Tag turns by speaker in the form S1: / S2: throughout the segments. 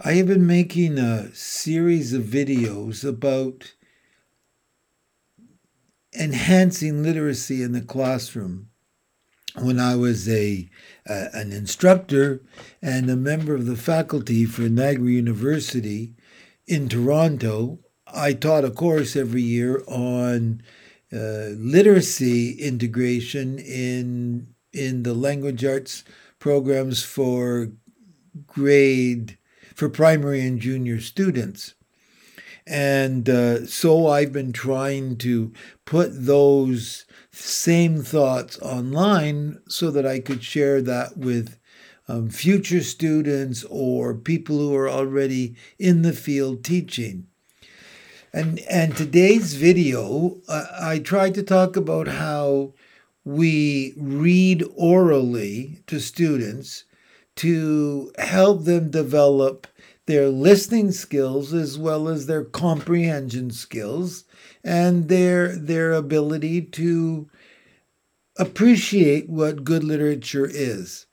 S1: I have been making a series of videos about enhancing literacy in the classroom. When I was a uh, an instructor and a member of the faculty for Niagara University in Toronto, I taught a course every year on uh, literacy integration in in the language arts programs for grade for primary and junior students. And uh, so I've been trying to put those same thoughts online so that I could share that with um, future students or people who are already in the field teaching. And, and today's video, uh, I tried to talk about how we read orally to students to help them develop their listening skills as well as their comprehension skills and their their ability to appreciate what good literature is.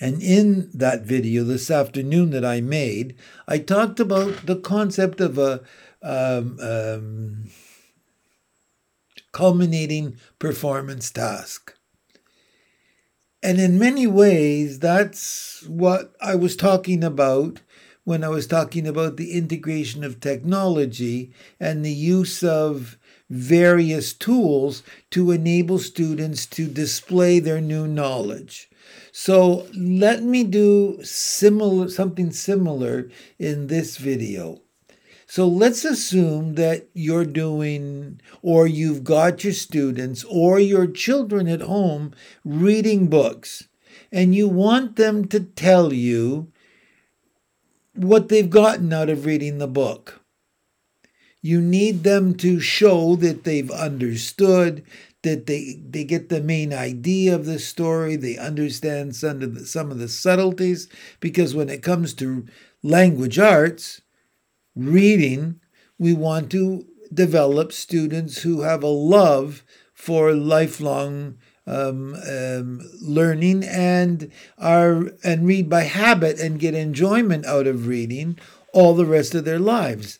S1: And in that video this afternoon that I made, I talked about the concept of a um, um, culminating performance task. And in many ways, that's what I was talking about when I was talking about the integration of technology and the use of various tools to enable students to display their new knowledge. So let me do similar something similar in this video. So let's assume that you're doing, or you've got your students or your children at home reading books, and you want them to tell you what they've gotten out of reading the book. You need them to show that they've understood, that they, they get the main idea of the story, they understand some of the, some of the subtleties, because when it comes to language arts, reading, we want to develop students who have a love for lifelong um, um, learning and are and read by habit and get enjoyment out of reading all the rest of their lives.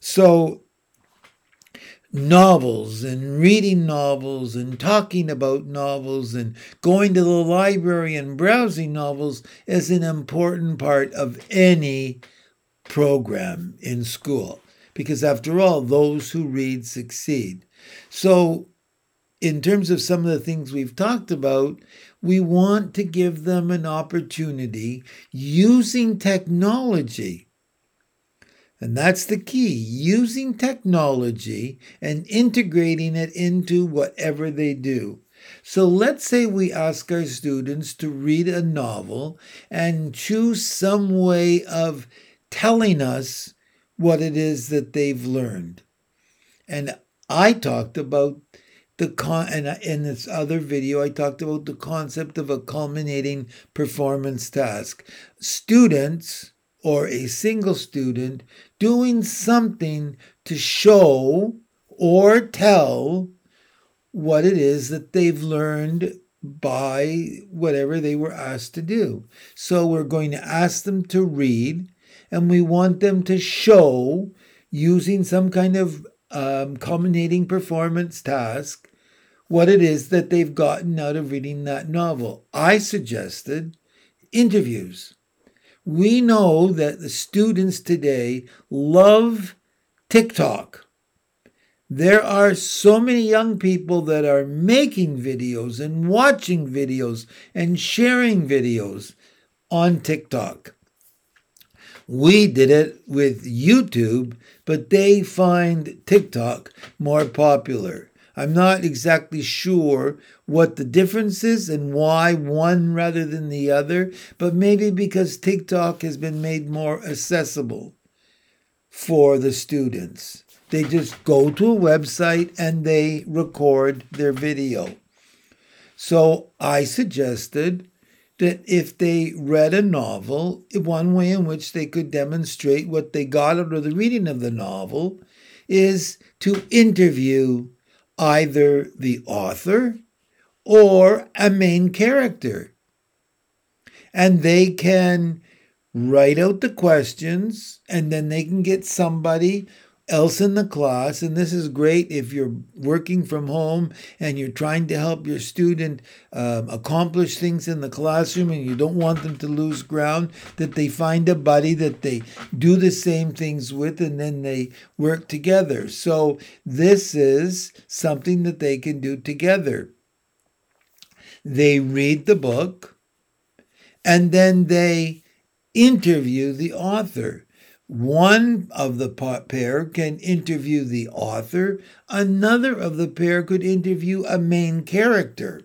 S1: So novels and reading novels and talking about novels and going to the library and browsing novels is an important part of any program in school. Because after all, those who read succeed. So, in terms of some of the things we've talked about, we want to give them an opportunity using technology. And that's the key using technology and integrating it into whatever they do. So let's say we ask our students to read a novel and choose some way of telling us what it is that they've learned. And I talked about the con and in this other video I talked about the concept of a culminating performance task. Students or a single student doing something to show or tell what it is that they've learned by whatever they were asked to do. So we're going to ask them to read and we want them to show using some kind of um, culminating performance task what it is that they've gotten out of reading that novel. I suggested interviews. We know that the students today love TikTok. There are so many young people that are making videos and watching videos and sharing videos on TikTok. We did it with YouTube, but they find TikTok more popular. I'm not exactly sure what the difference is and why one rather than the other, but maybe because TikTok has been made more accessible for the students. They just go to a website and they record their video. So I suggested that if they read a novel, one way in which they could demonstrate what they got out of the reading of the novel is to interview either the author or a main character. And they can write out the questions, and then they can get somebody else in the class. And this is great if you're working from home and you're trying to help your student um, accomplish things in the classroom and you don't want them to lose ground, that they find a buddy that they do the same things with and then they work together. So this is something that they can do together. They read the book and then they interview the author. One of the pair can interview the author, another of the pair could interview a main character.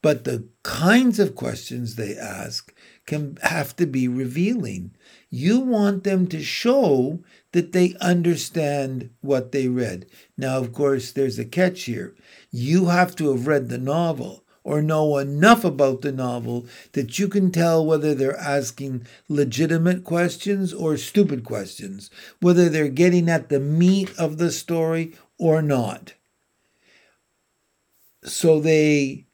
S1: But the kinds of questions they ask can have to be revealing. You want them to show that they understand what they read. Now, of course, there's a catch here. You have to have read the novel or know enough about the novel that you can tell whether they're asking legitimate questions or stupid questions, whether they're getting at the meat of the story or not. So they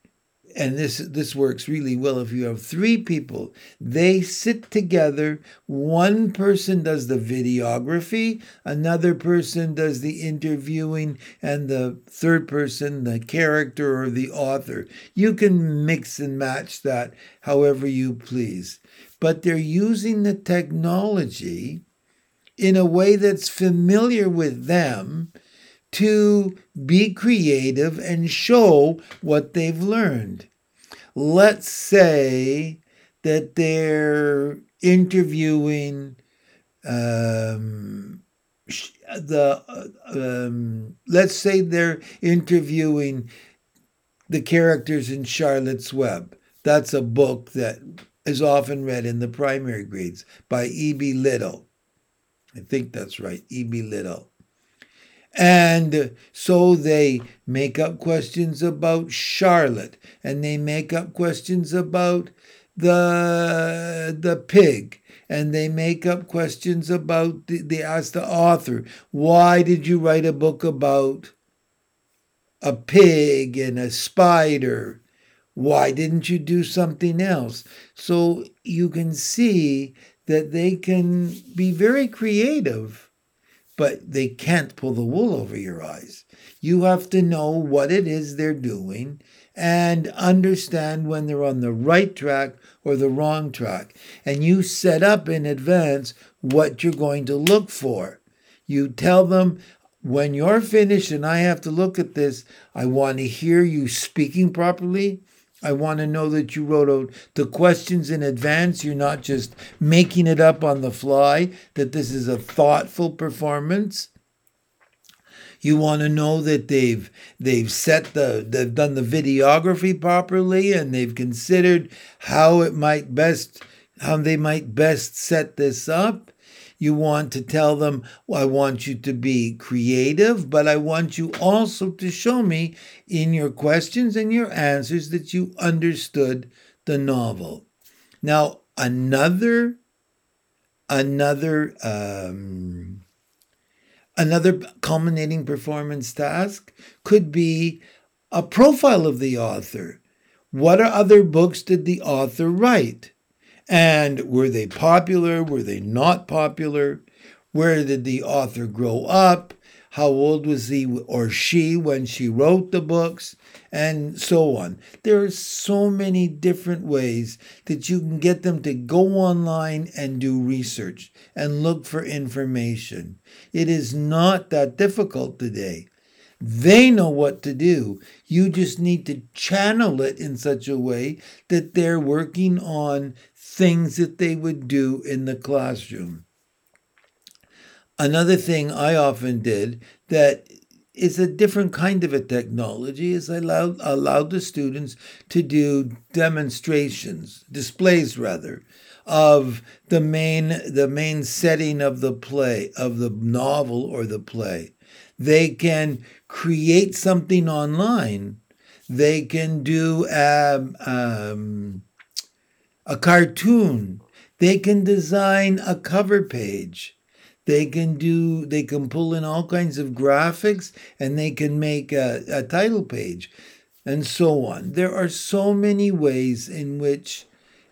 S1: and this this works really well if you have three people. They sit together. One person does the videography another person does the interviewing and the third person the character or the author. You can mix and match that however you please. But they're using the technology in a way that's familiar with them to be creative and show what they've learned. Let's say that they're interviewing um, the um, let's say they're interviewing the characters in Charlotte's Web. That's a book that is often read in the primary grades by E.B. Little. I think that's right, E.B. Little. And so they make up questions about Charlotte and they make up questions about the the pig and they make up questions about the, they ask the author why did you write a book about a pig and a spider? Why didn't you do something else? So you can see that they can be very creative but they can't pull the wool over your eyes. You have to know what it is they're doing and understand when they're on the right track or the wrong track. And you set up in advance what you're going to look for. You tell them, when you're finished and I have to look at this, I want to hear you speaking properly. I want to know that you wrote out the questions in advance. You're not just making it up on the fly, that this is a thoughtful performance. You want to know that they've they've set the they've done the videography properly and they've considered how it might best how they might best set this up. You want to tell them, well, I want you to be creative, but I want you also to show me in your questions and your answers that you understood the novel. Now, another another um, another culminating performance task could be a profile of the author. What other books did the author write? And were they popular? Were they not popular? Where did the author grow up? How old was he or she when she wrote the books? And so on. There are so many different ways that you can get them to go online and do research and look for information. It is not that difficult today. They know what to do. You just need to channel it in such a way that they're working on things that they would do in the classroom. Another thing I often did that is a different kind of a technology is I allowed, allowed the students to do demonstrations, displays rather, of the main the main setting of the play, of the novel or the play. They can create something online. They can do um, um, a cartoon. They can design a cover page. They can do, they can pull in all kinds of graphics and they can make a, a title page and so on. There are so many ways in which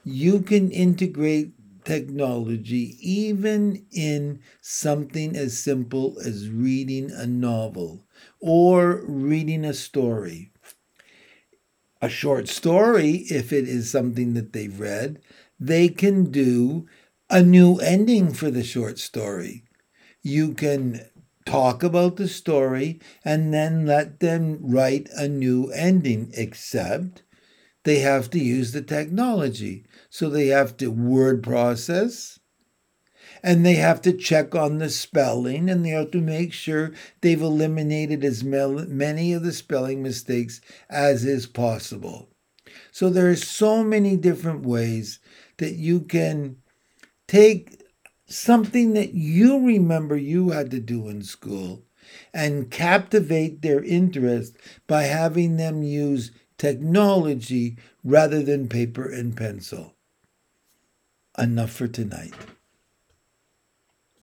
S1: you can integrate technology even in something as simple as reading a novel or reading a story. A short story, if it is something that they've read, they can do a new ending for the short story. You can talk about the story and then let them write a new ending, except they have to use the technology. So they have to word process and they have to check on the spelling and they have to make sure they've eliminated as many of the spelling mistakes as is possible. So there are so many different ways that you can take something that you remember you had to do in school and captivate their interest by having them use technology rather than paper and pencil. Enough for tonight.